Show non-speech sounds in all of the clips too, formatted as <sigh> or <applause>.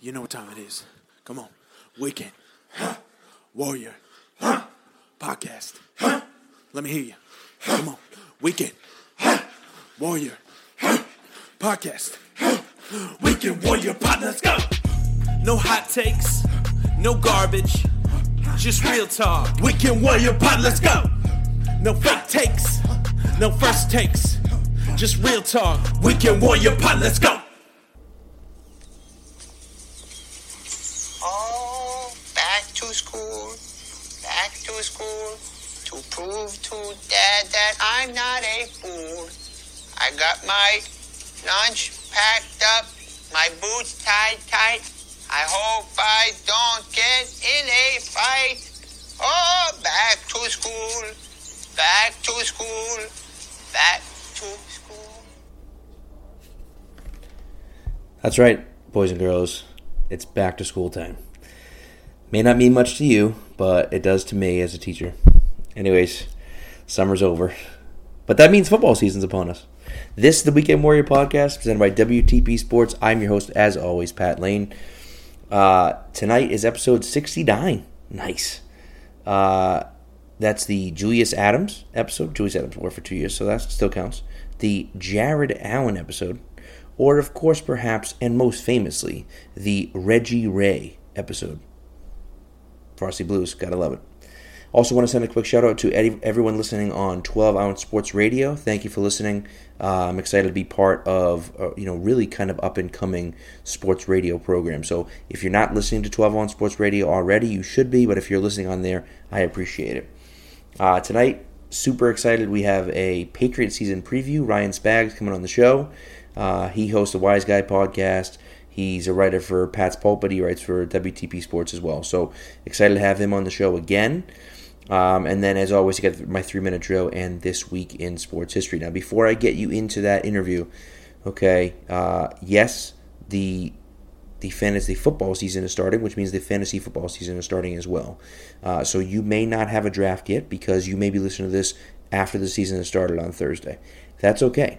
You know what time it is. Come on. Weekend. Warrior. Podcast. Let me hear you. Come on. Weekend. Warrior. Podcast. Weekend Warrior Pod. Let's go. No hot takes. No garbage. Just real talk. Weekend Warrior Pod. Let's go. No fake takes. No first takes. Just real talk. Weekend Warrior Pod. Let's go. To school, back to school, to prove to dad that I'm not a fool. I got my lunch packed up, my boots tied tight. I hope I don't get in a fight. Oh, back to school, back to school, back to school. That's right, boys and girls. It's back to school time. May not mean much to you, but it does to me as a teacher. Anyways, summer's over. But that means football season's upon us. This is the Weekend Warrior podcast presented by WTP Sports. I'm your host, as always, Pat Lane. Uh, tonight is episode 69. Nice. Uh, that's the Julius Adams episode. Julius Adams worked for two years, so that still counts. The Jared Allen episode. Or, of course, perhaps, and most famously, the Reggie Ray episode. Frosty Blues, gotta love it. Also, want to send a quick shout out to everyone listening on 12 Ounce Sports Radio. Thank you for listening. Uh, I'm excited to be part of, uh, you know, really kind of up and coming sports radio program. So, if you're not listening to 12 Ounce Sports Radio already, you should be. But if you're listening on there, I appreciate it. Uh, tonight, super excited. We have a Patriot season preview. Ryan Spags coming on the show. Uh, he hosts the Wise Guy podcast. He's a writer for Pat's Pulpit. He writes for WTP Sports as well. So excited to have him on the show again. Um, and then, as always, you get my three minute drill and this week in sports history. Now, before I get you into that interview, okay, uh, yes, the the fantasy football season is starting, which means the fantasy football season is starting as well. Uh, so you may not have a draft yet because you may be listening to this after the season has started on Thursday. That's okay.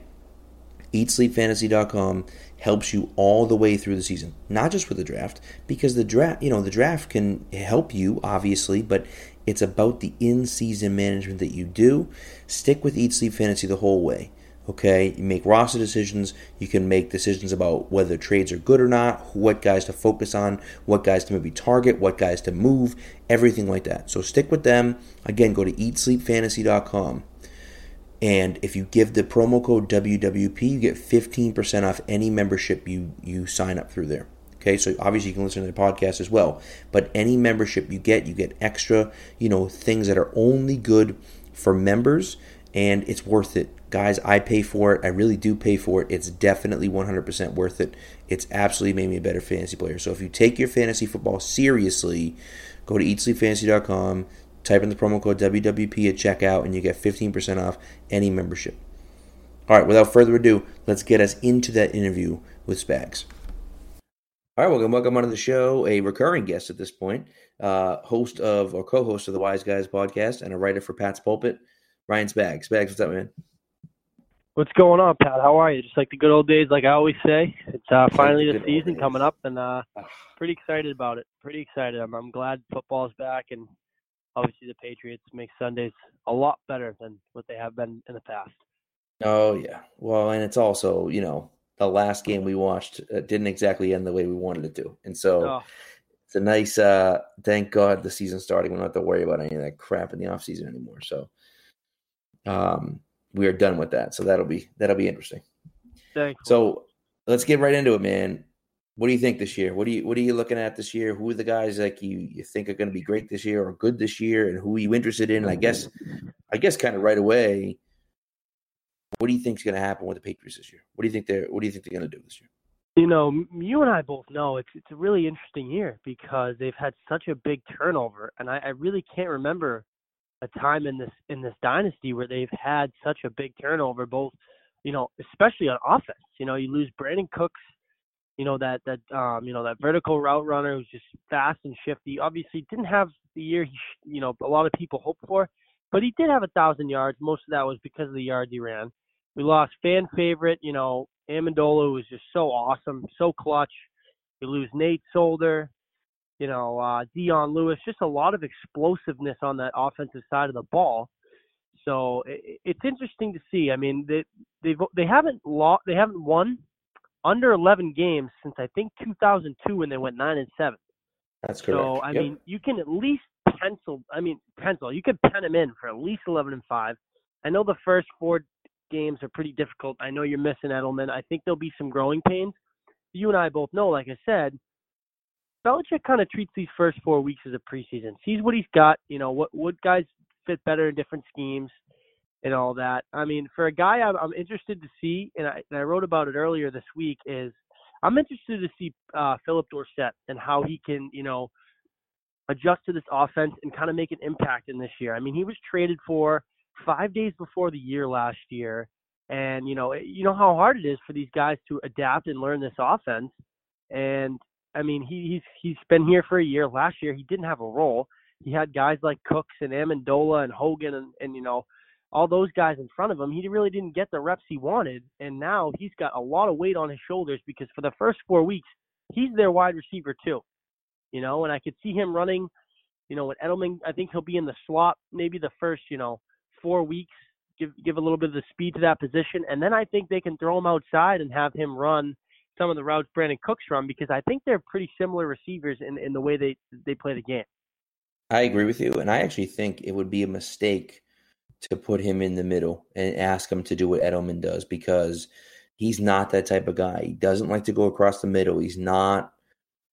EatSleepFantasy.com helps you all the way through the season, not just with the draft, because the draft, you know, the draft can help you obviously, but it's about the in-season management that you do. Stick with Eat Sleep Fantasy the whole way. Okay, you make roster decisions. You can make decisions about whether trades are good or not, what guys to focus on, what guys to maybe target, what guys to move, everything like that. So stick with them. Again, go to eatsleepfantasy.com. And if you give the promo code WWP, you get 15% off any membership you, you sign up through there. Okay, so obviously you can listen to the podcast as well. But any membership you get, you get extra, you know, things that are only good for members, and it's worth it. Guys, I pay for it. I really do pay for it. It's definitely 100% worth it. It's absolutely made me a better fantasy player. So if you take your fantasy football seriously, go to eatsleepfantasy.com, type in the promo code WWP at checkout, and you get 15% off any membership. All right, without further ado, let's get us into that interview with Spags. All right, welcome, welcome onto the show. A recurring guest at this point, uh, host of or co-host of the Wise Guys podcast, and a writer for Pat's Pulpit, Ryan Spags. Spags, what's up, man? What's going on, Pat? How are you? Just like the good old days, like I always say. It's uh, finally the season coming up, and uh, pretty excited about it. Pretty excited. I'm, I'm glad football's back, and obviously the Patriots make Sundays a lot better than what they have been in the past. Oh yeah, well, and it's also you know the last game we watched uh, didn't exactly end the way we wanted it to, and so Oh. it's a nice. uh Thank God the season's starting. We don't have to worry about any of that crap in the off season anymore. So, um, we are done with that. So that'll be that'll be interesting. Thanks. So let's get right into it, man. What do you think this year? What do you what are you looking at this year? Who are the guys like you you think are going to be great this year or good this year, and who are you interested in? I guess I guess kind of right away. What do you think is going to happen with the Patriots this year? What do you think they're What do you think they're going to do this year? You know, you and I both know it's it's a really interesting year because they've had such a big turnover, and I, I really can't remember a time in this in this dynasty where they've had such a big turnover, both you know, especially on offense. You know, you lose Brandin Cooks, you know that that um you know that vertical route runner who's just fast and shifty. Obviously, didn't have the year he you know a lot of people hoped for, but he did have a thousand yards. Most of that was because of the yards he ran. We lost fan favorite, you know, Amendola was just so awesome, so clutch. You lose Nate Solder, you know, uh, Dion Lewis, just a lot of explosiveness on that offensive side of the ball. So it, it's interesting to see. I mean, they they they haven't lost, they haven't won under 11 games since I think 2002 when they went nine and seven. That's correct. So I Yep. mean, you can at least pencil. I mean, pencil. You could pen them in for at least 11 and five. I know the first four games are pretty difficult. I know you're missing Edelman. I think there'll be some growing pains. You and I both know, like I said, Belichick kind of treats these first four weeks as a preseason. Sees what he's got. You know what what guys fit better in different schemes and all that. I mean, for a guy I'm, I'm interested to see, and I, and I wrote about it earlier this week, is I'm interested to see uh, Phillip Dorsett and how he can, you know, adjust to this offense and kind of make an impact in this year. I mean, he was traded for five days before the year last year, and you know, you know how hard it is for these guys to adapt and learn this offense. And I mean, he, he's he's been here for a year. Last year, he didn't have a role. He had guys like Cooks and Amendola and Hogan and, and you know all those guys in front of him. He really didn't get the reps he wanted, and now he's got a lot of weight on his shoulders because for the first four weeks, he's their wide receiver too. You know, and I could see him running. You know, with Edelman, I think he'll be in the slot maybe the first you know four weeks. Give give a little bit of the speed to that position, and then I think they can throw him outside and have him run some of the routes Brandin Cooks run because I think they're pretty similar receivers in in the way they they play the game. I agree with you, and I actually think it would be a mistake to put him in the middle and ask him to do what Edelman does because he's not that type of guy. He doesn't like to go across the middle. He's not.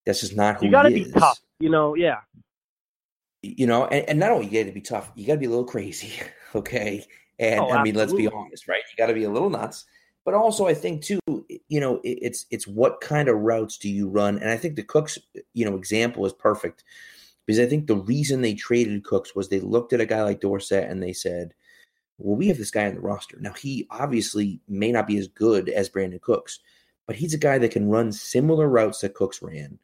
That's just not who You got to he be tough, you know. Yeah, You know, and, and not only you got to be tough, you got to be a little crazy, <laughs> okay? And Oh, I mean, let's be honest, right? You got to be a little nuts, but also I think too, you know, it, it's it's what kind of routes do you run? And I think the Cooks, you know, example is perfect because I think the reason they traded Cooks was they looked at a guy like Dorsett and they said, "Well, we have this guy on the roster now. He obviously may not be as good as Brandin Cooks, but he's a guy that can run similar routes that Cooks ran."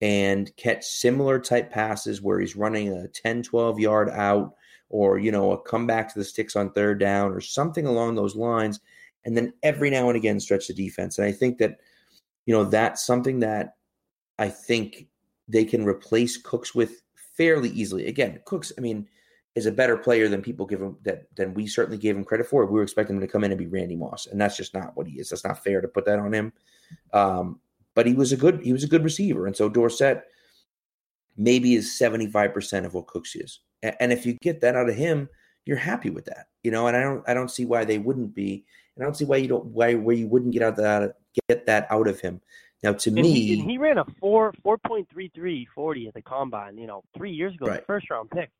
and catch similar type passes where he's running a 10 12 yard out or you know a comeback to the sticks on third down or something along those lines and then every now and again stretch the defense and i think that you know that's something that i think they can replace cooks with fairly easily again cooks i mean is a better player than people give him that than we certainly gave him credit for we were expecting him to come in and be randy moss and that's just not what he is that's not fair to put that on him um, but he was a good he was a good receiver, and so Dorsett maybe is seventy five percent of what Cooks is, A- and if you get that out of him, you're happy with that, you know. And I don't I don't see why they wouldn't be, and I don't see why you don't why where you wouldn't get out that get that out of him. Now, to and me, he, he ran a four four point three three forty at the combine. You know, three years ago, Right. the first round pick.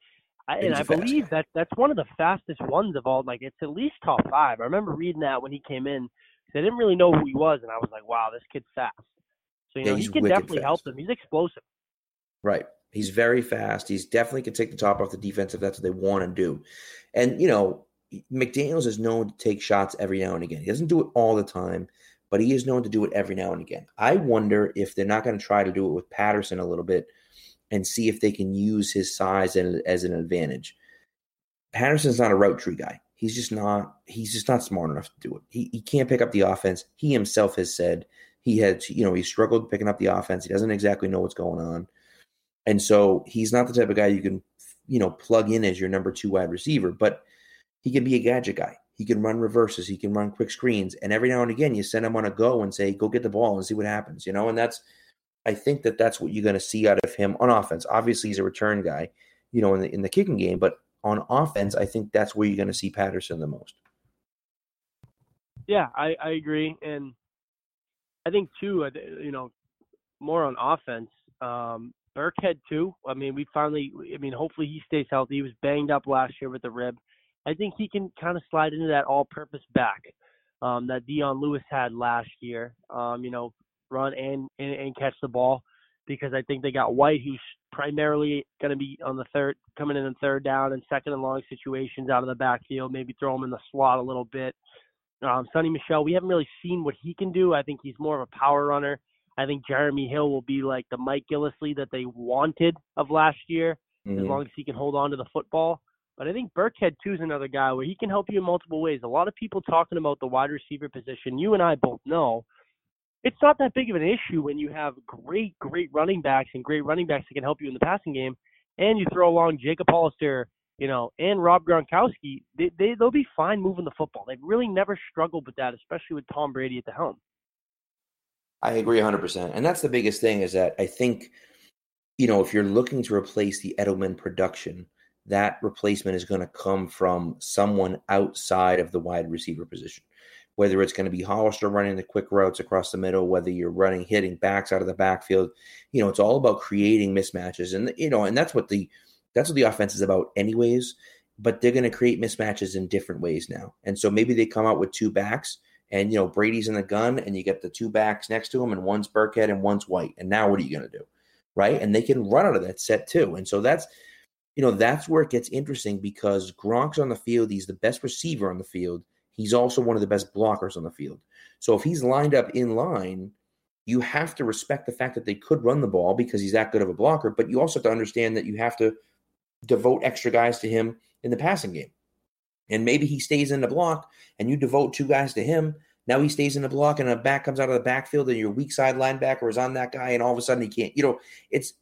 I, and I fast believe guy. that that's one of the fastest ones of all. Like it's at least top five. I remember reading that when he came in. I didn't really know who he was, and I was like, "Wow, this kid's fast." So you Yeah, know, he can definitely help them. He's explosive. Right. He's very fast. He's definitely can take the top off the defense if that's what they want to do. And you know, McDaniels is known to take shots every now and again. He doesn't do it all the time, but he is known to do it every now and again. I wonder if they're not going to try to do it with Patterson a little bit and see if they can use his size as, as an advantage. Patterson's not a route tree guy. He's just not. He's just not smart enough to do it. He, he can't pick up the offense. He himself has said he had. You know, he struggled picking up the offense. He doesn't exactly know what's going on, and so he's not the type of guy you can, you know, plug in as your number two wide receiver. But he can be a gadget guy. He can run reverses. He can run quick screens, and every now and again you send him on a go and say, "Go get the ball and see what happens." You know, and that's. I think that that's what you're going to see out of him on offense. Obviously, he's a return guy, you know, in the in the kicking game, but on offense, I think that's where you're going to see Patterson the most. Yeah, I, I agree, and I think too, uh, you know, more on offense. Um, Burkhead too. I mean, we finally. I mean, hopefully he stays healthy. He was banged up last year with the rib. I think he can kind of slide into that all-purpose back um, that Dion Lewis had last year. Um, you know, run and, and, and catch the ball because I think they got White, who's primarily going to be on the third, coming in in third down and second and long situations out of the backfield. Maybe throw him in the slot a little bit. Um, Sony Michel, we haven't really seen what he can do. I think he's more of a power runner. I think Jeremy Hill will be like the Mike Gillislee that they wanted of last year, mm-hmm. as long as he can hold on to the football. But I think Burkhead too is another guy where he can help you in multiple ways. A lot of people talking about the wide receiver position. You and I both know it's not that big of an issue when you have great, great running backs and great running backs that can help you in the passing game, and you throw along Jacob Hollister, you know, and Rob Gronkowski. They, they they'll be fine moving the football. They've really never struggled with that, especially with Tom Brady at the helm. I agree 100%. And that's the biggest thing is that I think, you know, if you're looking to replace the Edelman production, that replacement is going to come from someone outside of the wide receiver position. Whether it's going to be Hollister running the quick routes across the middle, whether you're running hitting backs out of the backfield, you know, it's all about creating mismatches, and you know, and that's what the that's what the offense is about, anyways. But they're going to create mismatches in different ways now, and so maybe they come out with two backs, and you know, Brady's in the gun, and you get the two backs next to him, and one's Burkhead and one's White, and now what are you going to do, right? And they can run out of that set too, and so that's you know that's where it gets interesting because Gronk's on the field, he's the best receiver on the field He's also one of the best blockers on the field. So if he's lined up in line, you have to respect the fact that they could run the ball because he's that good of a blocker, but you also have to understand that you have to devote extra guys to him in the passing game. And maybe he stays in the block and you devote two guys to him. Now he stays in the block and a back comes out of the backfield and your weak side linebacker is on that guy and all of a sudden he can't. You know, it's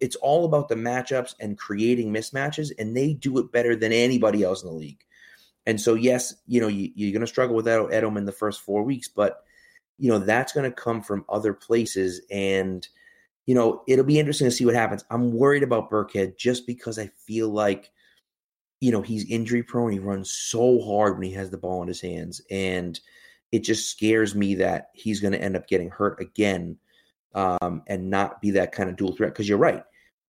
it's all about the matchups and creating mismatches and they do it better than anybody else in the league. And so, yes, you know, you, are going to struggle with Edelman in the first four weeks, but you know that's going to come from other places, and you know it'll be interesting to see what happens. I'm worried about Burkhead just because I feel like you know he's injury prone. He runs so hard when he has the ball in his hands, and it just scares me that he's going to end up getting hurt again um, and not be that kind of dual threat. Because you're right,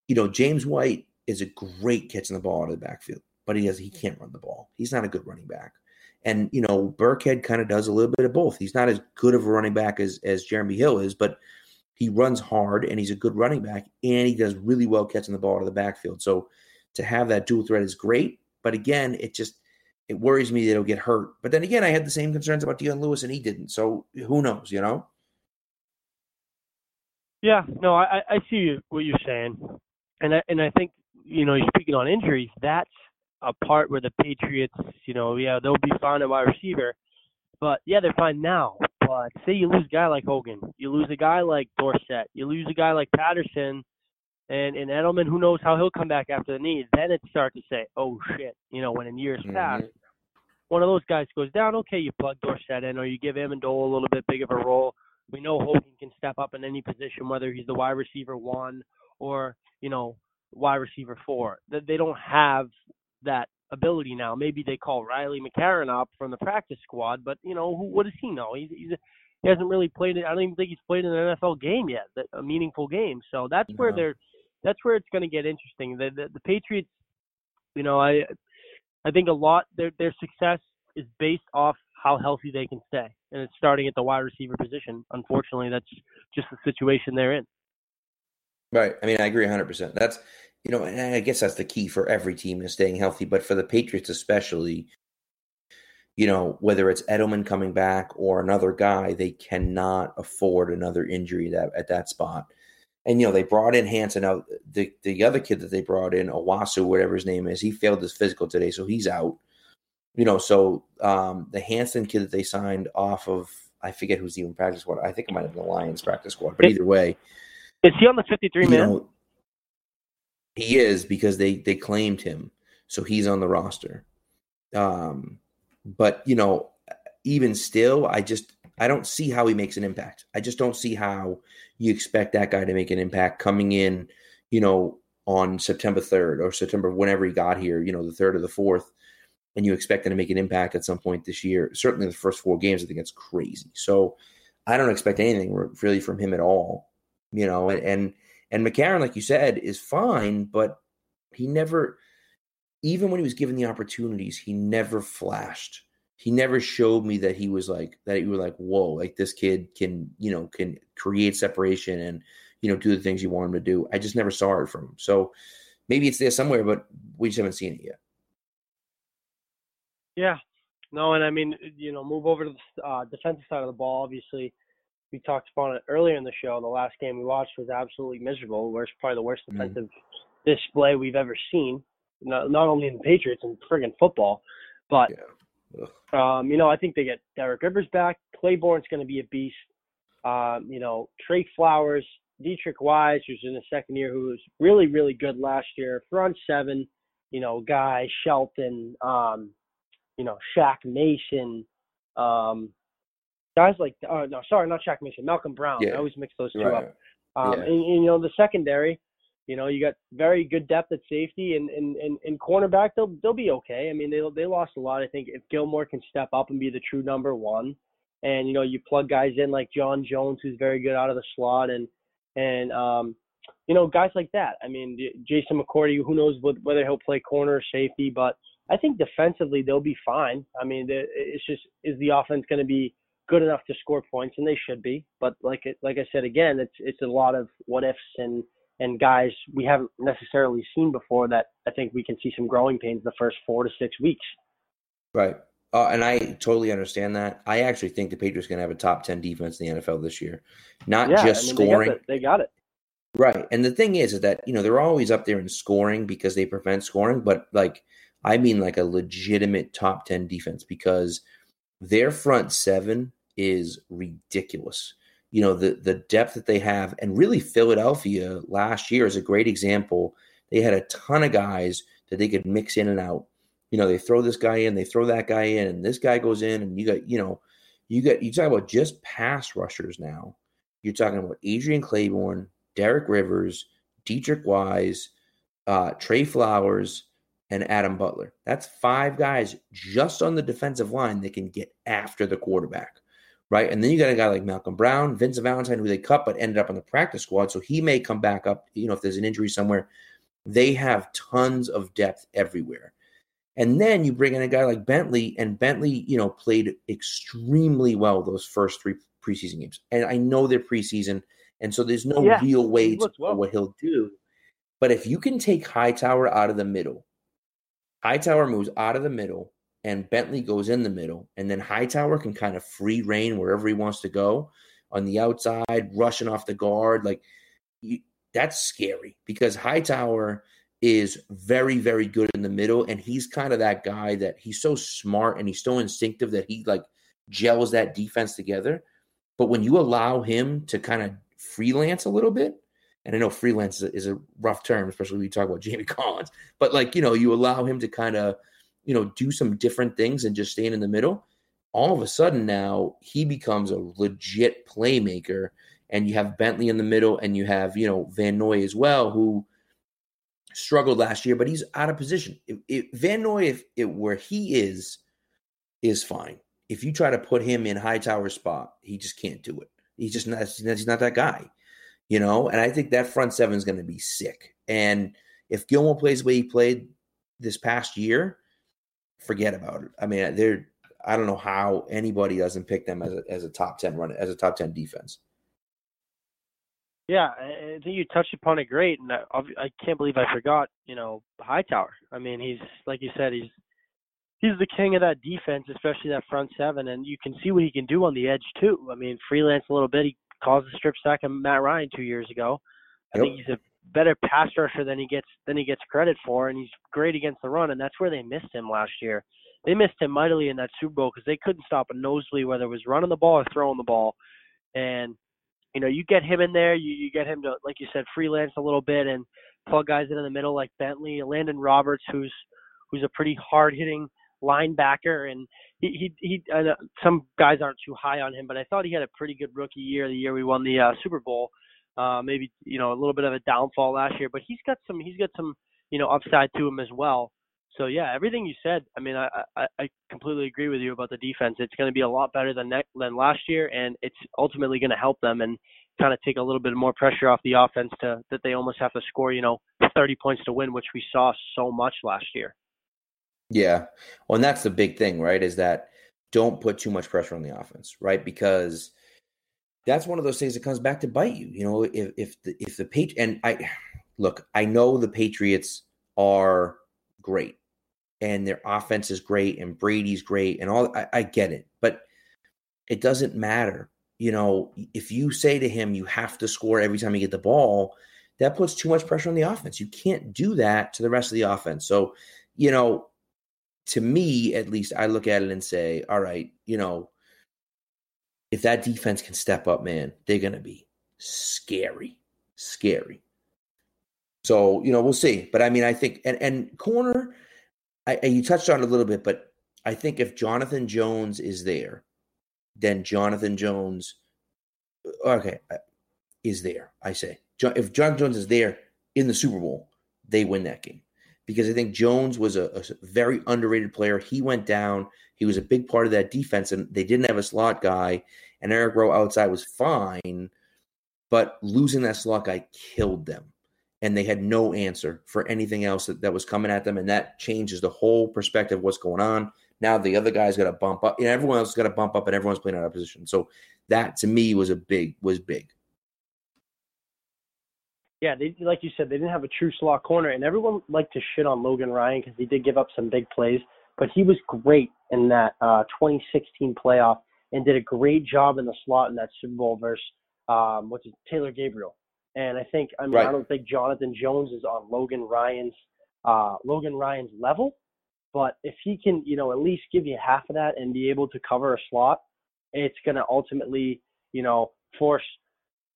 you know James White is a great catching the ball out of the backfield but he has he can't run the ball. He's not a good running back. And you know, Burkhead kind of does a little bit of both. He's not as good of a running back as as Jeremy Hill is, but he runs hard and he's a good running back, and he does really well catching the ball out of the backfield. So to have that dual threat is great. But again, it just it worries me that he'll get hurt. But then again, I had the same concerns about Dion Lewis, and he didn't. So who knows? You know. Yeah, no, I, I see what you're saying, and I, and I think you know, you're speaking on injuries, that's a part where the Patriots, you know, yeah, they'll be fine at wide receiver. But yeah, they're fine now. But say you lose a guy like Hogan, you lose a guy like Dorsett, you lose a guy like Patterson, and and Edelman, who knows how he'll come back after the knee. Then it starts to say, oh shit, you know, when in years mm-hmm. past, one of those guys goes down. Okay, you plug Dorsett in, or you give Amendola a little bit big of a role. We know Hogan can step up in any position, whether he's the wide receiver one or you know wide receiver four. That they don't have that ability now. Maybe they call Riley McCarron up from the practice squad, but you know, who, what does he know? He's, he's he hasn't really played it. I don't even think he's played in an NFL game yet, a meaningful game. So that's where they're that's where it's going to get interesting. The, the the Patriots, you know, I I think a lot their their success is based off how healthy they can stay, and it's starting at the wide receiver position. Unfortunately, that's just the situation they're in. Right. I mean, I agree 100%. That's you know, and I guess that's the key for every team is staying healthy, but for the Patriots especially, you know, whether it's Edelman coming back or another guy, they cannot afford another injury that at that spot. And you know, they brought in Hansen. Now, the the other kid that they brought in, Owasu, whatever his name is, he failed his physical today, so he's out. You know, so um, the Hansen kid that they signed off of, I forget who's even practice squad. I think it might have been the Lions practice squad, but either way, is he on the fifty three man? Know, he is because they they claimed him, so he's on the roster. Um, but you know, even still, I just I don't see how he makes an impact. I just don't see how you expect that guy to make an impact coming in, you know, on September 3rd or September whenever he got here, you know, the 3rd or the 4th, and you expect him to make an impact at some point this year. Certainly the first four games, I think it's crazy. So I don't expect anything really from him at all, you know, and, and and McCarron, like you said, is fine, but he never, even when he was given the opportunities, he never flashed. he never showed me that he was like that you were like whoa like this kid can you know can create separation and you know do the things you want him to do i just never saw it from him so maybe it's there somewhere but we just haven't seen it yet yeah no and i mean you know move over to the uh, defensive side of the ball obviously we talked about it earlier in the show the last game we watched was absolutely miserable worst probably the worst Mm-hmm. defensive display we've ever seen not, not only in the patriots and friggin' football but um, you know, I think they get Derek Rivers back. Clayborn's going to be a beast. Um, you know, Trey Flowers, Deatrich Wise, who's in the second year, who was really, really good last year. Front seven, you know, Guy Shelton, um, you know, Shaq Mason, um, guys like, uh, no, sorry, not Shaq Mason, Malcolm Brown. Yeah. I always mix those two Right. up. Um, Yeah. and, and, you know, the secondary, you know, you got very good depth at safety and and, and, and cornerback. They'll they'll be okay. I mean, they they lost a lot. I think if Gilmore can step up and be the true number one, and you know, you plug guys in like John Jones, who's very good out of the slot, and and um, you know, guys like that. I mean, Jason McCourty, who knows whether he'll play corner or safety, but I think defensively they'll be fine. I mean, it's just is the offense going to be good enough to score points, and they should be. But like like I said again, it's it's a lot of what ifs and and guys we haven't necessarily seen before that I think we can see some growing pains the first four to six weeks. Right. Uh, and I totally understand that. I actually think the Patriots going to have a top 10 defense in the NFL this year. Not yeah, just I mean, scoring. They got, the, they got it. Right. And the thing is, is that, you know, they're always up there in scoring because they prevent scoring, but like, I mean, like a legitimate top 10 defense because their front seven is ridiculous. You know, the, the depth that they have, and really Philadelphia last year is a great example. They had a ton of guys that they could mix in and out. You know, they throw this guy in, they throw that guy in, and this guy goes in, and you got, you know, you got, you talk about just pass rushers now. You're talking about Adrian Clayborn, Derek Rivers, Deatrich Wise, uh, Trey Flowers, and Adam Butler. That's five guys just on the defensive line that can get after the quarterback, right? And then you got a guy like Malcolm Brown, Vincent Valentine, who they cut but ended up on the practice squad, so he may come back up. You know, if there's an injury somewhere, they have tons of depth everywhere. And then you bring in a guy like Bentley, and Bentley, you know, played extremely well those first three preseason games. And I know they're preseason, and so there's no Yeah, real way to looked know what he'll do. But if you can take Hightower out of the middle, Hightower moves out of the middle, and Bentley goes in the middle, and then Hightower can kind of free reign wherever he wants to go on the outside, rushing off the guard. Like you, that's scary because Hightower is very, very good in the middle, and he's kind of that guy that he's so smart and he's so instinctive that he like gels that defense together. But when you allow him to kind of freelance a little bit, and I know freelance is a, is a rough term, especially when you talk about <laughs> Jamie Collins, but like, you know, you allow him to kind of, you know, do some different things and just staying in the middle. All of a sudden now he becomes a legit playmaker. And you have Bentley in the middle, and you have, you know, Van Noy as well, who struggled last year, but he's out of position. If, if Van Noy, if it, where he is, is fine. If you try to put him in Hightower spot, he just can't do it. He's just not. He's not that guy, you know. And I think that front seven is going to be sick. And if Gilmore plays the way he played this past year, forget about it. I mean, they're. I don't know how anybody doesn't pick them as a, as a top ten run as a top ten defense. Yeah, I think you touched upon it great, and I, I can't believe I forgot. You know, Hightower. I mean, he's like you said, he's he's the king of that defense, especially that front seven, and you can see what he can do on the edge too. I mean, freelance a little bit. He caused a strip sack of Matt Ryan two years ago. I think he's a better pass rusher than he gets than he gets credit for, and he's great against the run, and that's where they missed him last year. They missed him mightily in that Super Bowl because they couldn't stop a nosebleed, whether it was running the ball or throwing the ball, and you know, you get him in there, you, you get him to, like you said, freelance a little bit and plug guys in in the middle like Bentley, Landon Roberts, who's who's a pretty hard hitting linebacker, and he he, he uh, some guys aren't too high on him, but I thought he had a pretty good rookie year. The year we won the uh, Super Bowl, uh, maybe you know a little bit of a downfall last year, but he's got some he's got some you know upside to him as well. So yeah, everything you said. I mean, I I, I completely agree with you about the defense. It's going to be a lot better than ne- than last year, and it's ultimately going to help them and kind of take a little bit more pressure off the offense to that they almost have to score, you know, 30 points to win, which we saw so much last year. Yeah. Well, and that's the big thing, right? Is that don't put too much pressure on the offense, right? Because that's one of those things that comes back to bite you. You know, if if the if the page and I <sighs> look, I know the Patriots are great and their offense is great and Brady's great and all I, I get it, but it doesn't matter. You know, if you say to him you have to score every time you get the ball, that puts too much pressure on the offense. You can't do that to the rest of the offense. So, you know, to me at least, I look at it and say, all right, you know, if that defense can step up, man, they're going to be scary, scary. So, you know, we'll see. But I mean, I think, and, and corner, I, you touched on it a little bit, but I think if Jonathan Jones is there, then Jonathan Jones, okay, uh, is there. I say, if John Jones is there in the Super Bowl, they win that game because I think Jones was a, a, very underrated player. He went down. He was a big part of that defense, and they didn't have a slot guy. And Eric Rowe outside was fine, but losing that slot guy killed them. And they had no answer for anything else that, that was coming at them. And that changes the whole perspective of what's going on. Now the other guy's got to bump up, and everyone else got to bump up, and everyone's playing out of position. So that to me was a big was big yeah, they like you said, they didn't have a true slot corner, and everyone liked to shit on Logan Ryan because he did give up some big plays, but he was great in that uh, 2016 playoff and did a great job in the slot in that Super Bowl versus um, what's it, Taylor Gabriel. And I think I mean right. I don't think Jonathan Jones is on Logan Ryan's uh, Logan Ryan's level, but if he can you know at least give you half of that and be able to cover a slot, it's going to ultimately you know force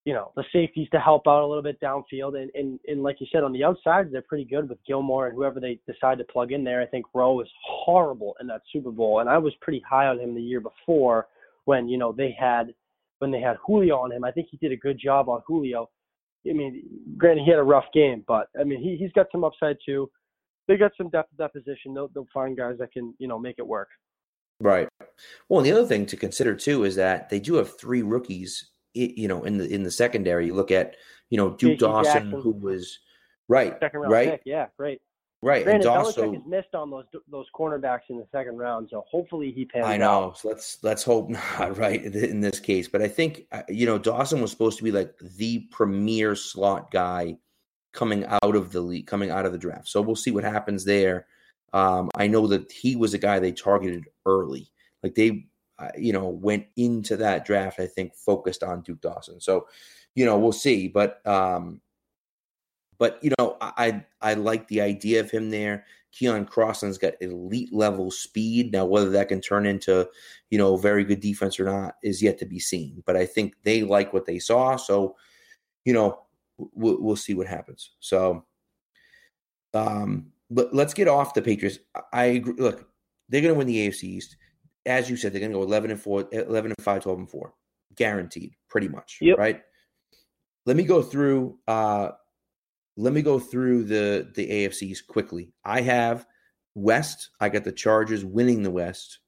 you know, the safeties to help out a little bit downfield. And, and, and like you said, on the outside, they're pretty good with Gilmore and whoever they decide to plug in there. I think Rowe is horrible in that Super Bowl. And I was pretty high on him the year before when, you know, they had, when they had Julio on him. I think he did a good job on Julio. I mean, granted, he had a rough game, but I mean, he, he's got some upside too. They got some depth deposition. They'll, they'll find guys that can, you know, make it work. Right. Well, and the other thing to consider too is that they do have three rookies you know, in the in the secondary, you look at you know Duke. Dawson, Jackson, who was right, second round right, pick. yeah, great. Right, Granted, and also, has missed on those those cornerbacks in the second round, so hopefully he pans. I know. So let's let's hope <laughs> not. Right in this case, but I think uh, you know Dawson was supposed to be like the premier slot guy coming out of the league, coming out of the draft. So we'll see what happens there. Um, I know that he was a guy they targeted early. Like they you know, went into that draft, I think, focused on Duke Dawson. So, you know, we'll see. But, um, but you know, I I like the idea of him there. Keon Crossland's got elite level speed. Now, whether that can turn into, you know, very good defense or not is yet to be seen. But I think they like what they saw. So, you know, we'll, we'll see what happens. So, um, but let's get off the Patriots. I agree. Look, they're going to win the AFC East as you said, they're going to go 11 and 4, 11 and 5, 12 and 4. Guaranteed, pretty much. Yep. Right. Let me go through uh let me go through the the AFCs quickly. I have West, I got the Chargers winning the West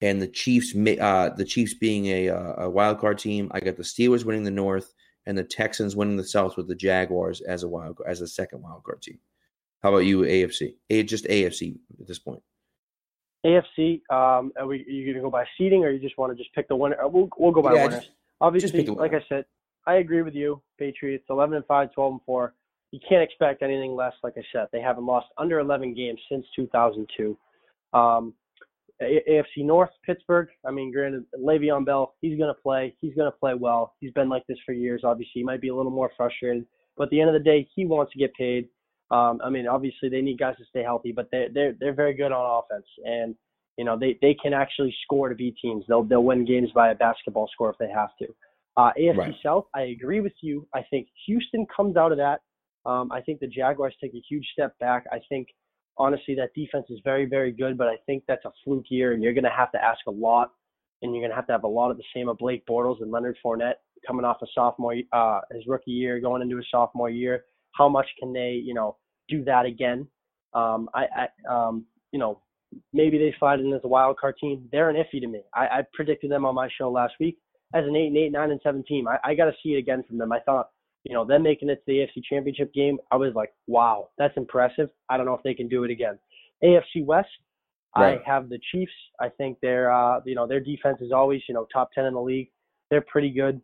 and the Chiefs uh the Chiefs being a uh, a wild card team. I got the Steelers winning the North and the Texans winning the South with the Jaguars as a wild as a second wild card team. How about you, AFC? A, just AFC at this point. AFC, um, are, we, are you going to go by seeding or you just want to just pick the winner? Uh, we'll, we'll go by yeah, winners. Just, Obviously, just like I said, I agree with you. Patriots, 11 and 5, 12 and 4. You can't expect anything less. Like I said, they haven't lost under 11 games since 2002. Um, AFC North, Pittsburgh. I mean, granted, Le'Veon Bell, he's going to play. He's going to play well. He's been like this for years. Obviously, he might be a little more frustrated, but at the end of the day, he wants to get paid. Um, I mean, obviously they need guys to stay healthy, but they're they're they're very good on offense, and you know they they can actually score to beat teams. They'll they'll win games by a basketball score if they have to. Uh, AFC right. South, I agree with you. I think Houston comes out of that. Um, I think the Jaguars take a huge step back. I think honestly that defense is very very good, but I think that's a fluke year, and you're going to have to ask a lot, and you're going to have to have a lot of the same of Blake Bortles and Leonard Fournette coming off a sophomore uh, his rookie year, going into a sophomore year how much can they, you know, do that again? Um, I, I um, you know, maybe they slide in as a wild card team. They're an iffy to me. I, I predicted them on my show last week as an eight and eight, nine and seven team. I, I got to see it again from them. I thought, you know, them making it to the AFC Championship game. I was like, wow, that's impressive. I don't know if they can do it again. AFC West. I have the Chiefs. I think their uh, you know their defense is always you know top ten in the league. They're pretty good.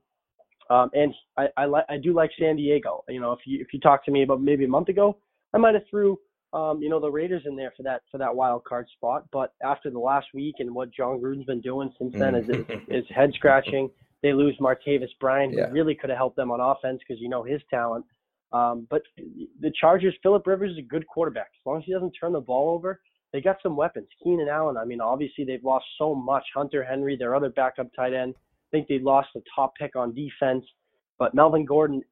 Um, and I I, li- I do like San Diego. You know if you if you talked to me about maybe a month ago, I might have threw um, you know the Raiders in there for that for that wild card spot. But after the last week and what Jon Gruden's been doing since then is is, is head scratching. They lose Martavis Bryant, who really could have helped them on offense because you know his talent. Um, but the Chargers, Philip Rivers is a good quarterback. As long as he doesn't turn the ball over, they got some weapons. Keenan Allen. I mean, obviously they've lost so much. Hunter Henry, their other backup tight end. I think they lost the top pick on defense. But Melvin Gordon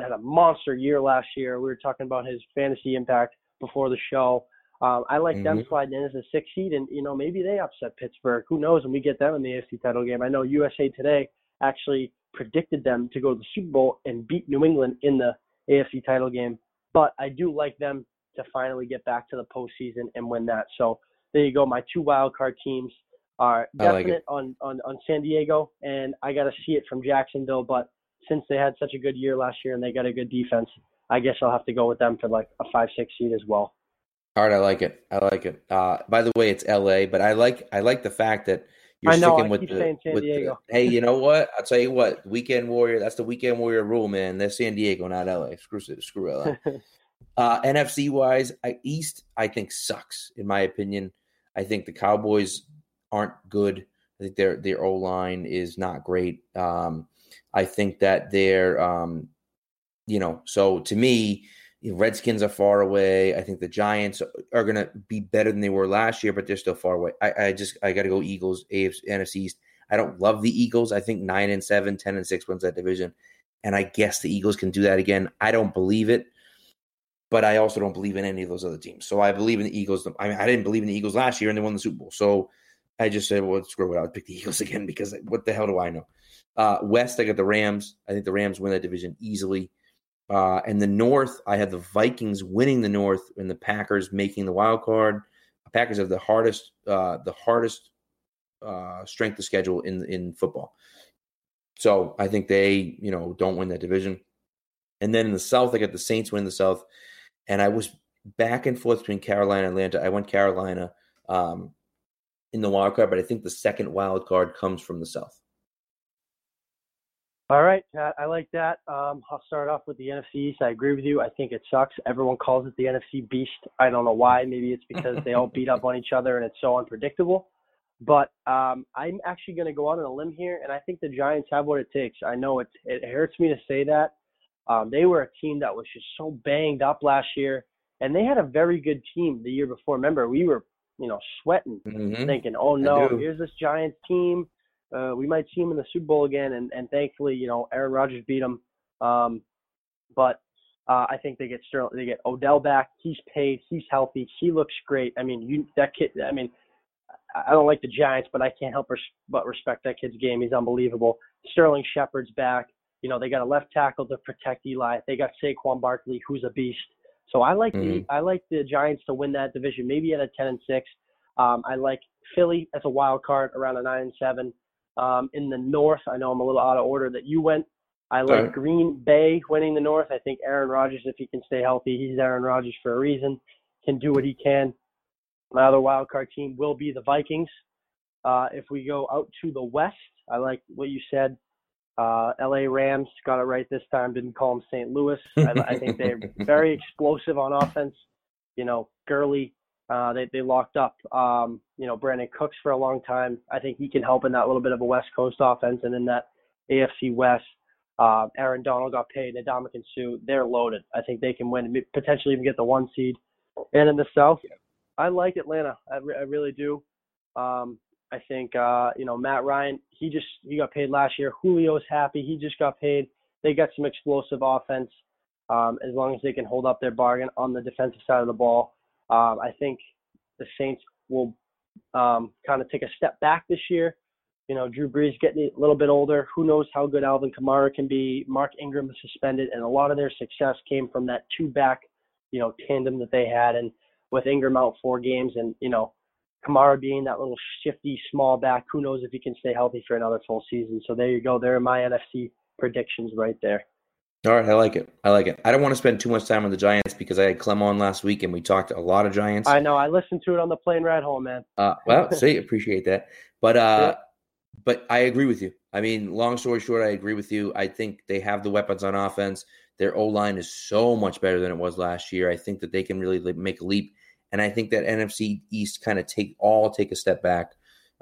had a monster year last year. We were talking about his fantasy impact before the show. Um, I like them Mhm. sliding in as a six seed, and you know maybe they upset Pittsburgh. Who knows? And we get them in the AFC title game. I know USA Today actually predicted them to go to the Super Bowl and beat New England in the AFC title game. But I do like them to finally get back to the postseason and win that. So there you go. My two wild card teams are like definite it. on, on on San Diego, and I got to see it from Jacksonville. But since they had such a good year last year and they got a good defense, I guess I'll have to go with them for like a five six seed as well. All right, I like it. I like it. Uh, by the way, it's L.A., but I like I like the fact that you're know, sticking I with the. with the- <laughs> hey, you know what? I'll tell you what. Weekend Warrior. That's the Weekend Warrior rule, man. They're San Diego, not L.A. Screw it. screw L.A. <laughs> uh, NFC wise, I, East I think sucks in my opinion. I think the Cowboys aren't good. I think their their O line is not great. Um, I think that they're, um, you know, so to me, Redskins are far away. I think the Giants are going to be better than they were last year, but they're still far away. I, I just I got to go Eagles, AFC, NFC East. I don't love the Eagles. I think nine and seven, 10 and six wins that division, and I guess the Eagles can do that again. I don't believe it, but I also don't believe in any of those other teams. So I believe in the Eagles. I mean, I didn't believe in the Eagles last year, and they won the Super Bowl. So I just said, well, screw it. I'll pick the Eagles <laughs> again because what the hell do I know? Uh, West, I got the Rams. I think the Rams win that division easily. Uh, and the North, I have the Vikings winning the North and the Packers making the wild card. The Packers have the hardest, uh, the hardest uh, strength of schedule in in football. So I think they, you know, don't win that division. And then in the South, I got the Saints win the South, and I was back and forth between Carolina and Atlanta. I went Carolina um, in the wild card, but I think the second wild card comes from the South. All right, Pat, I like that. Um, I'll start off with the NFC East. I agree with you. I think it sucks. Everyone calls it the NFC Beast. I don't know why. Maybe it's because they all <laughs> beat up on each other and it's so unpredictable. But um, I'm actually going to go out on a limb here, and I think the Giants have what it takes. I know it, it hurts me to say that. Um, they were a team that was just so banged up last year, and they had a very good team the year before. Remember, we were, you know, sweating, Mhm. thinking, "Oh no, here's this Giants team. Uh, we might see them in the Super Bowl again." And and thankfully, you know, Aaron Rodgers beat them. Um, but uh, I think they get Sterling, they get Odell back. He's paid. He's healthy. He looks great. I mean, you that kid. I mean, I I don't like the Giants, but I can't help res- but respect that kid's game. He's unbelievable. Sterling Shepard's back. You know, they got a left tackle to protect Eli. They got Saquon Barkley, who's a beast. So I like the Mhm. I like the Giants to win that division, maybe at a ten and six. Um, I like Philly as a wild card around a nine and seven. Um, in the North, I know I'm a little out of order that you went. I like Alright. Green Bay winning the North. I think Aaron Rodgers, if he can stay healthy, he's Aaron Rodgers for a reason. Can do what he can. My other wild card team will be the Vikings. Uh, if we go out to the West, I like what you said. Uh, LA Rams got it right this time. Didn't call them St. Louis. <laughs> I, I think they're very explosive on offense. You know, Gurley, uh, they they locked up. Um, you know, Brandin Cooks for a long time. I think he can help in that little bit of a West Coast offense, and in that AFC West. Uh, Aaron Donald got paid. Adama Sue, they're loaded. I think they can win, potentially even get the one seed. And in the South, I like Atlanta. I, re- I really do. Um, I think uh, you know Matt Ryan. He just he got paid last year. Julio's happy. He just got paid. They got some explosive offense. Um, as long as they can hold up their bargain on the defensive side of the ball, um, I think the Saints will um, kind of take a step back this year. You know, Drew Brees getting a little bit older. Who knows how good Alvin Kamara can be? Mark Ingram is suspended, and a lot of their success came from that two-back, you know, tandem that they had. And with Ingram out four games, and you know, Kamara being that little shifty small back, who knows if he can stay healthy for another full season. So there you go. There are my NFC predictions right there. All right, I like it. I like it. I don't want to spend too much time on the Giants because I had Clem on last week and we talked a lot of Giants. I know. I listened to it on the plane ride home, man. Uh, well, <laughs> see, appreciate that. But uh, yeah. but I agree with you. I mean, long story short, I agree with you. I think they have the weapons on offense. Their O line is so much better than it was last year. I think that they can really make a leap, and I think that NFC East kind of take all take a step back.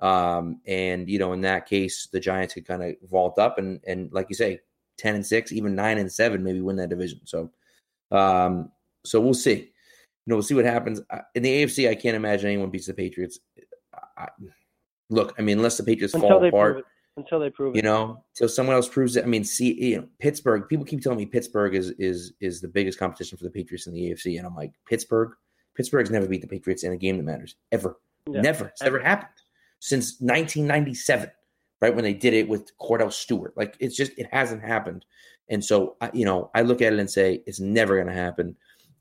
Um, and you know, in that case, the Giants could kind of vault up and and like you say, ten and six, even nine and seven, maybe win that division. So, um, so we'll see. You know, we'll see what happens in the AFC. I can't imagine anyone beats the Patriots. I, look, I mean, unless the Patriots Until fall apart until they prove it. You know, until someone else proves it. I mean, see, you know, Pittsburgh. People keep telling me Pittsburgh is is is the biggest competition for the Patriots in the AFC, and I'm like, Pittsburgh. Pittsburgh's never beat the Patriots in a game that matters ever. Yeah, never. It's never happened since 1997, right when they did it with Kordell Stewart. Like it's just it hasn't happened, and so you know I look at it and say it's never going to happen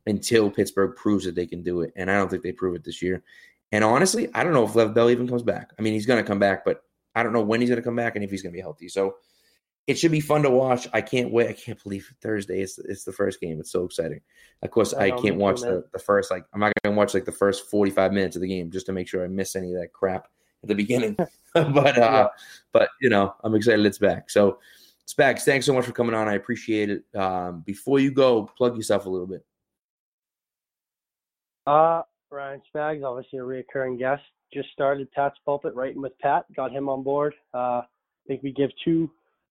until Pittsburgh proves that they can do it, and I don't think they prove it this year. And honestly, I don't know if Lev Bell even comes back. I mean, he's going to come back, but I don't know when he's going to come back and if he's going to be healthy. So it should be fun to watch. I can't wait. I can't believe Thursday is it's the first game. It's so exciting. Of course, I, I can't watch the, the first like I'm not going to watch like the first 45 minutes of the game just to make sure I miss any of that crap at the beginning. <laughs> <laughs> but uh yeah. but you know, I'm excited it's back. So Spags, thanks so much for coming on. I appreciate it. Um, before you go, plug yourself a little bit. Uh Ryan Spags, obviously a reoccurring guest just started Pat's Pulpit writing with Pat, got him on board. Uh, I think we give two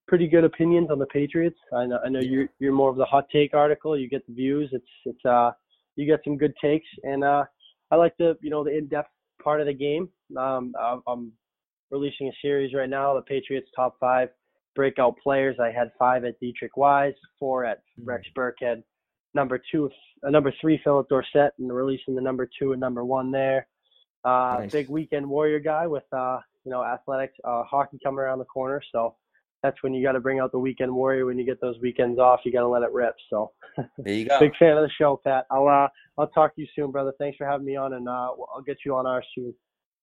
pretty good opinions on the Patriots. I know, I know you're you're more of the hot take article. You get the views. It's it's uh you get some good takes, and uh, I like the you know the in depth part of the game. Um, I'm releasing a series right now, the Patriots top five breakout players. I had five at Deatrich Wise, four at mm-hmm. Rex Burkhead, number two, uh, number three Phillip Dorsett, and releasing the number two and number one there. Uh, nice. Big weekend warrior guy with uh, you know athletics, uh, hockey coming around the corner. So that's when you got to bring out the weekend warrior. When you get those weekends off, you got to let it rip. So <laughs> there you go. Big fan of the show, Pat. I'll uh, I'll talk to you soon, brother. Thanks for having me on, and uh, I'll get you on ours soon.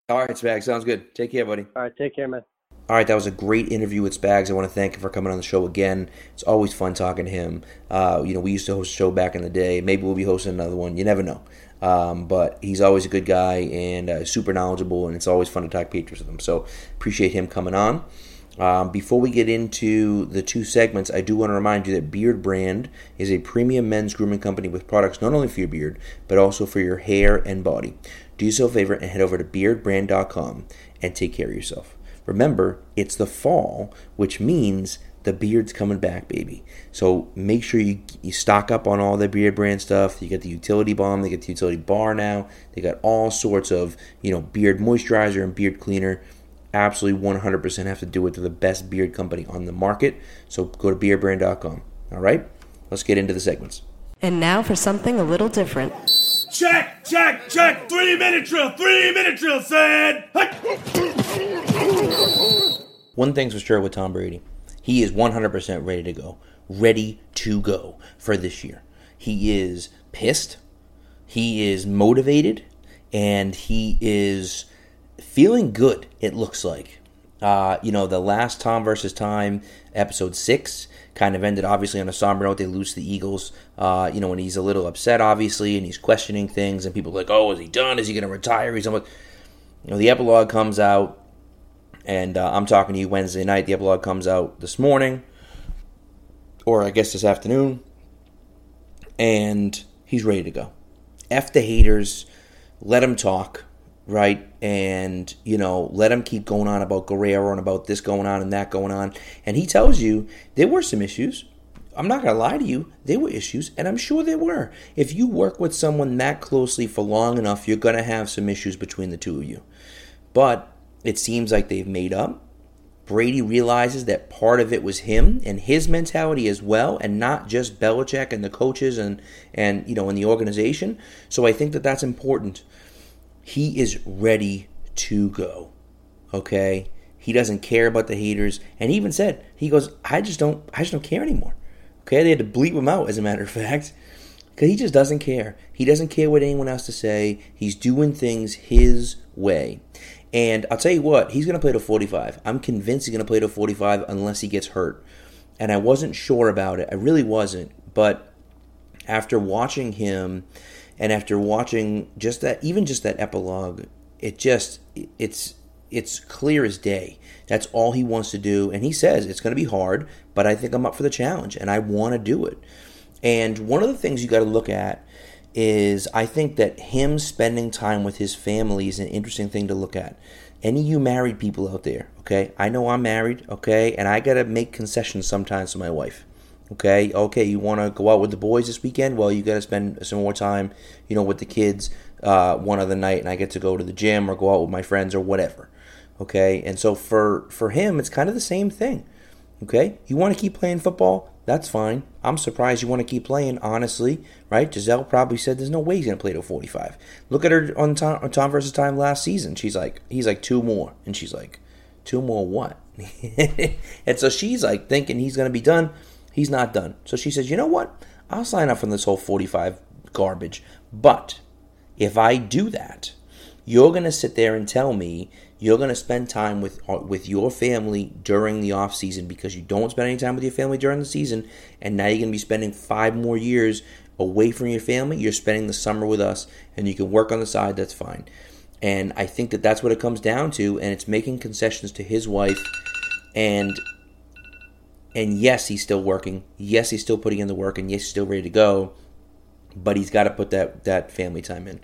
All right, Spag. Sounds good. Take care, buddy. All right, take care, man. All right, that was a great interview with Spags. I want to thank him for coming on the show again. It's always fun talking to him. Uh, you know, we used to host a show back in the day. Maybe we'll be hosting another one. You never know. Um, but he's always a good guy and uh, super knowledgeable, and it's always fun to talk Patriots with him. So appreciate him coming on. Um, before we get into the two segments, I do want to remind you that Beardbrand is a premium men's grooming company with products not only for your beard, but also for your hair and body. Do yourself a favor and head over to beardbrand.com and take care of yourself. Remember, it's the fall, which means the beard's coming back, baby. So make sure you, you stock up on all the beard brand stuff. You get the utility balm, they get the utility bar now. They got all sorts of, you know, beard moisturizer and beard cleaner. Absolutely 100% have to do it to the best beard company on the market. So go to beardbrand.com. All right? Let's get into the segments. And now for something a little different. Check, check, check. Three minute drill, three minute drill, said. One thing's for sure with Tom Brady he is 100% ready to go. Ready to go for this year. He is pissed. He is motivated. And he is feeling good, it looks like. Uh, you know, the last Tom versus Time, episode six, kind of ended obviously on a somber note. They lose the Eagles. Uh, you know, and he's a little upset, obviously, and he's questioning things. And people are like, oh, is he done? Is he going to retire? He's almost. You know, the epilogue comes out and uh, I'm talking to you Wednesday night. The epilogue comes out this morning, or I guess this afternoon, and he's ready to go. F the haters, let him talk, right? And, you know, let him keep going on about Guerrero and about this going on and that going on. And he tells you there were some issues. I'm not going to lie to you, there were issues, and I'm sure there were. If you work with someone that closely for long enough, you're going to have some issues between the two of you. But it seems like they've made up. Brady realizes that part of it was him and his mentality as well, and not just Belichick and the coaches and and you know in the organization. So I think that that's important. He is ready to go. Okay, he doesn't care about the haters, and he even said he goes, "I just don't, I just don't care anymore." Okay, they had to bleep him out, as a matter of fact, because he just doesn't care. He doesn't care what anyone else to say. He's doing things his way. And I'll tell you what, he's going to play to 45. I'm convinced he's going to play to 45 unless he gets hurt. and I wasn't sure about it. I really wasn't. But after watching him and after watching just that even just that epilogue, it just it's it's clear as day. That's all he wants to do and he says it's going to be hard, but I think I'm up for the challenge and I want to do it. And one of the things you got to look at is I think that him spending time with his family is an interesting thing to look at. Any you married people out there, okay? I know I'm married, okay? And I got to make concessions sometimes to my wife. Okay, okay, you want to go out with the boys this weekend? Well, you got to spend some more time, you know, with the kids uh, one other night, and I get to go to the gym or go out with my friends or whatever. Okay, and so for for him, it's kind of the same thing. Okay, you want to keep playing football? That's fine. I'm surprised you want to keep playing, honestly, right? Gisele probably said there's no way he's going to play to 45. Look at her on Tom, on Tom versus Time last season. She's like, he's like, two more. And she's like, two more what? <laughs> and so she's like thinking he's going to be done. He's not done. So she says, you know what? I'll sign up for this whole 45 garbage. But if I do that, you're going to sit there and tell me you're going to spend time with uh, with your family during the off season because you don't spend any time with your family during the season and now you're going to be spending 5 more years away from your family you're spending the summer with us and you can work on the side that's fine and I think that that's what it comes down to and it's making concessions to his wife and and yes he's still working yes he's still putting in the work and yes he's still ready to go but he's got to put that that family time in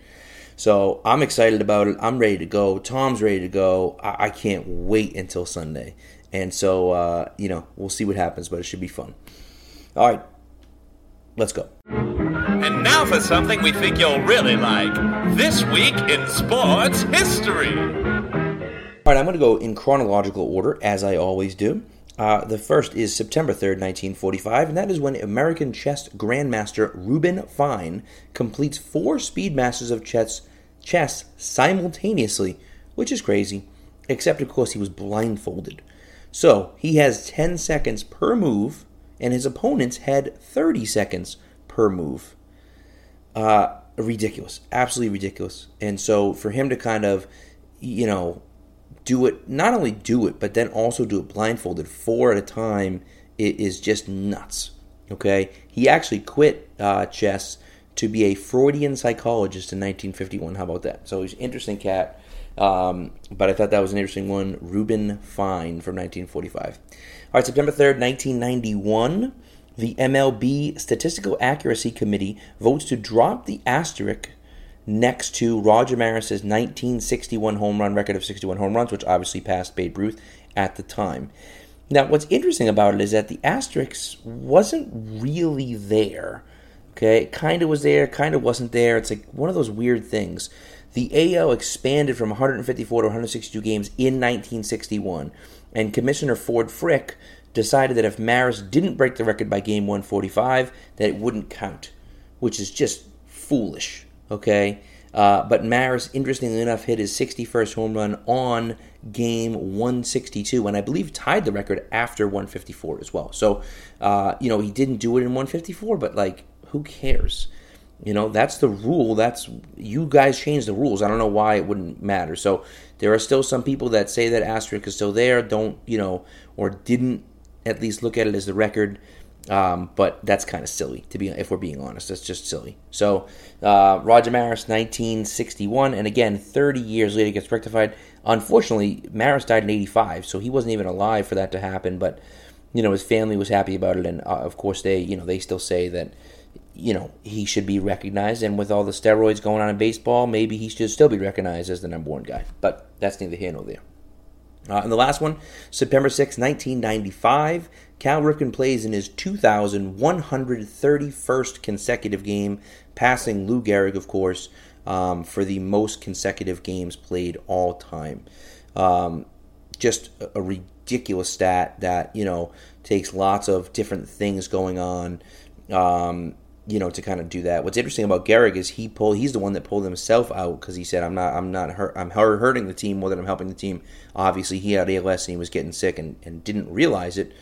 so I'm excited about it. I'm ready to go. Tom's ready to go. I, I can't wait until Sunday. And so, uh, you know, we'll see what happens, but it should be fun. All right, let's go. And now for something we think you'll really like This Week in Sports History. All right, I'm going to go in chronological order, as I always do. Uh, the first is September 3rd, 1945, and that is when American chess grandmaster Reuben Fine completes four speed masters of chess, chess simultaneously, which is crazy, except of course he was blindfolded. So he has 10 seconds per move, and his opponents had 30 seconds per move. Uh, ridiculous, absolutely ridiculous. And so for him to kind of, you know, do it, not only do it, but then also do it blindfolded four at a time it is just nuts. Okay? He actually quit uh, chess to be a Freudian psychologist in 1951. How about that? So he's an interesting cat. Um, but I thought that was an interesting one. Reuben Fine from 1945. All right, September 3rd, 1991. The MLB Statistical Accuracy Committee votes to drop the asterisk next to Roger Maris's 1961 home run record of 61 home runs, which obviously passed Babe Ruth at the time. Now, what's interesting about it is that the asterisk wasn't really there. Okay, it kind of was there, kind of wasn't there. It's like one of those weird things. The AL expanded from 154 to 162 games in 1961, and Commissioner Ford Frick decided that if Maris didn't break the record by game 145, that it wouldn't count, which is just foolish okay? Uh, but Maris, interestingly enough, hit his 61st home run on game 162, and I believe tied the record after 154 as well. So, uh, you know, he didn't do it in 154, but like, who cares? You know, that's the rule. That's you guys changed the rules. I don't know why it wouldn't matter. So there are still some people that say that asterisk is still there, don't you know, or didn't at least look at it as the record. Um, but that's kind of silly to be, if we're being honest. That's just silly. So uh, Roger Maris, 1961, and again, 30 years later gets rectified. Unfortunately, Maris died in 85, so he wasn't even alive for that to happen. But you know, his family was happy about it, and uh, of course, they you know they still say that you know he should be recognized. And with all the steroids going on in baseball, maybe he should still be recognized as the number one guy. But that's neither here nor there. Uh, and the last one, September 6, 1995, Cal Ripken plays in his 2,131st consecutive game, passing Lou Gehrig, of course, um, for the most consecutive games played all time. Um, just a ridiculous stat that, you know, takes lots of different things going on. Um, you know, to kind of do that. What's interesting about Gehrig is he pulled. He's the one that pulled himself out because he said, "I'm not. I'm not hurt. I'm hurting the team more than I'm helping the team." Obviously, he had ALS and he was getting sick and, and didn't realize it,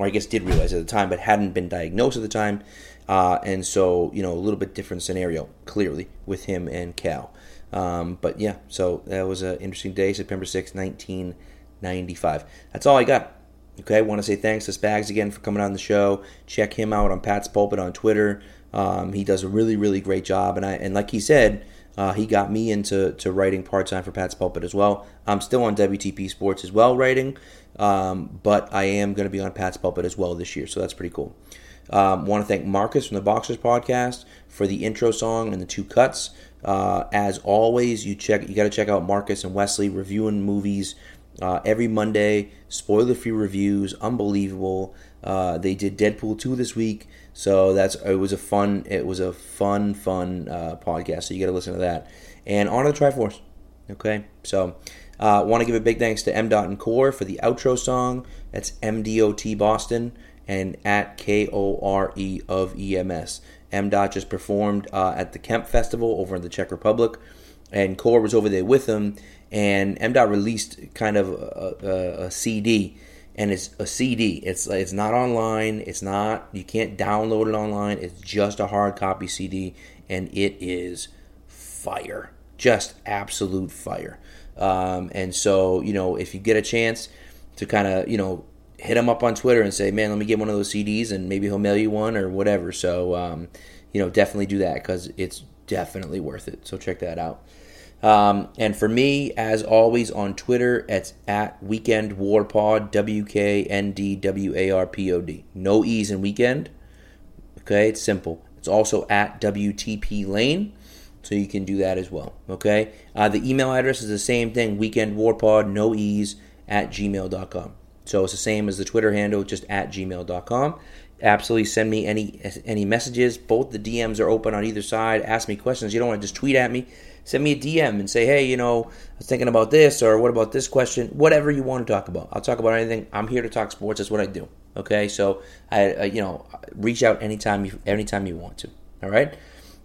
or I guess did realize at the time, but hadn't been diagnosed at the time. Uh, and so, you know, a little bit different scenario clearly with him and Cal. Um, but yeah, so that was an interesting day, September 6, 1995. That's all I got. Okay, I want to say thanks to Spags again for coming on the show. Check him out on Pat's Pulpit on Twitter. Um, he does a really, really great job, and I and like he said, uh, he got me into to writing part time for Pat's Pulpit as well. I'm still on WTP Sports as well, writing, um, but I am going to be on Pat's Pulpit as well this year, so that's pretty cool. Um, want to thank Marcus from the Boxers Podcast for the intro song and the two cuts. Uh, as always, you check you got to check out Marcus and Wesley reviewing movies uh, every Monday. Spoiler free reviews, unbelievable. Uh, they did Deadpool two this week, so that's it was a fun it was a fun fun uh, podcast. So you got to listen to that. And on to the Triforce. Okay, so uh, want to give a big thanks to M. Dot and Core for the outro song. That's MDOT Boston and at K O R E of EMS. M. Dot just performed uh, at the Kemp Festival over in the Czech Republic, and Core was over there with him. And M. Dot released kind of a, a, a CD, and it's a CD. It's it's not online. It's not you can't download it online. It's just a hard copy CD, and it is fire, just absolute fire. Um, and so you know if you get a chance to kind of you know hit him up on Twitter and say, man, let me get one of those CDs and maybe he'll mail you one or whatever. So, um, you know, definitely do that because it's definitely worth it. So check that out. Um, and for me, as always, on Twitter, it's at Weekend Warpod, W K N D W A R P O D. No E's in weekend. Okay, it's simple. It's also at WTP Lane, so you can do that as well. Okay, uh, the email address is the same thing Weekend Warpod, no E's, at gmail.com. So it's the same as the Twitter handle, just at gmail.com. Absolutely send me any any messages. Both the DMs are open on either side. Ask me questions. You don't want to just tweet at me. Send me a DM and say, hey, you know, I was thinking about this or what about this question? Whatever you want to talk about. I'll talk about anything. I'm here to talk sports. That's what I do. Okay, so I, uh, you know, reach out anytime you anytime you want to. All right.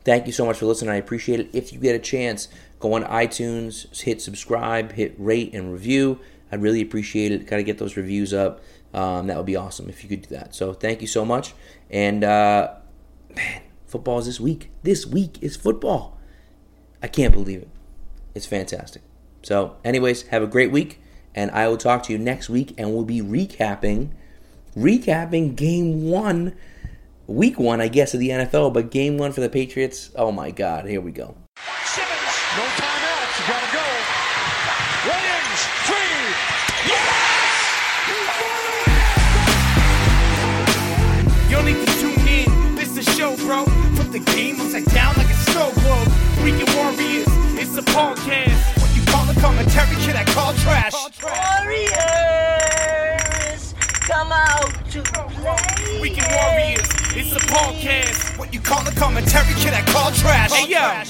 Thank you so much for listening. I appreciate it. If you get a chance, go on iTunes, hit subscribe, hit rate and review. I'd really appreciate it. Got to get those reviews up. Um, that would be awesome if you could do that. So thank you so much. And uh, man, football is this week. This week is football. I can't believe it. It's fantastic. So, anyways, have a great week, and I will talk to you next week, and we'll be recapping, recapping Game One, Week One, I guess, of the NFL, but Game One for the Patriots. Oh my God! Here we go. Simmons, no timeouts. Gotta go. Williams, three. yes! You don't need to tune in. This is a show, bro. Put the game upside down like a snow globe. Weekend Warriors, it's a podcast. What you call the commentary? Kid, I call trash. Warriors, come out to play. Weekend Warriors, it's a podcast. What you call the commentary? Kid, I call trash. Hey yo,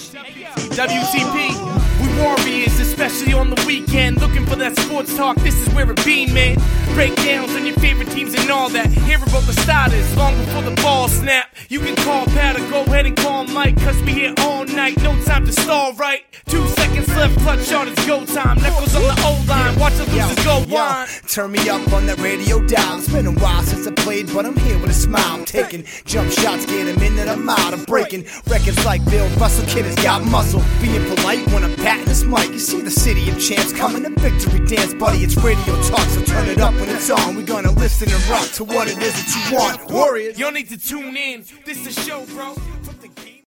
WTP. Warriors, especially on the weekend. Looking for that sports talk, this is where it be, man. Breakdowns on your favorite teams and all that. Hear about the starters long before the ball snap. You can call Pat or go ahead and call Mike, cause we here all night. No time to stall, right? Two seconds left, clutch shot, it's go time. Knuckles on the O line, watch the losers go whine. Turn me up on that radio dial. It's been a while since I played, but I'm here with a smile. I'm taking jump shots, get a minute, I'm out. I'm breaking records like Bill Russell. Kid has got muscle. Being polite when I'm patting this mic. You see the city of champs coming to victory dance, buddy. It's radio talk, so turn it up when it's on. We're gonna listen and rock to what it is that you want. Warriors. Don't need to tune in. This is show, bro.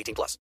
18 plus.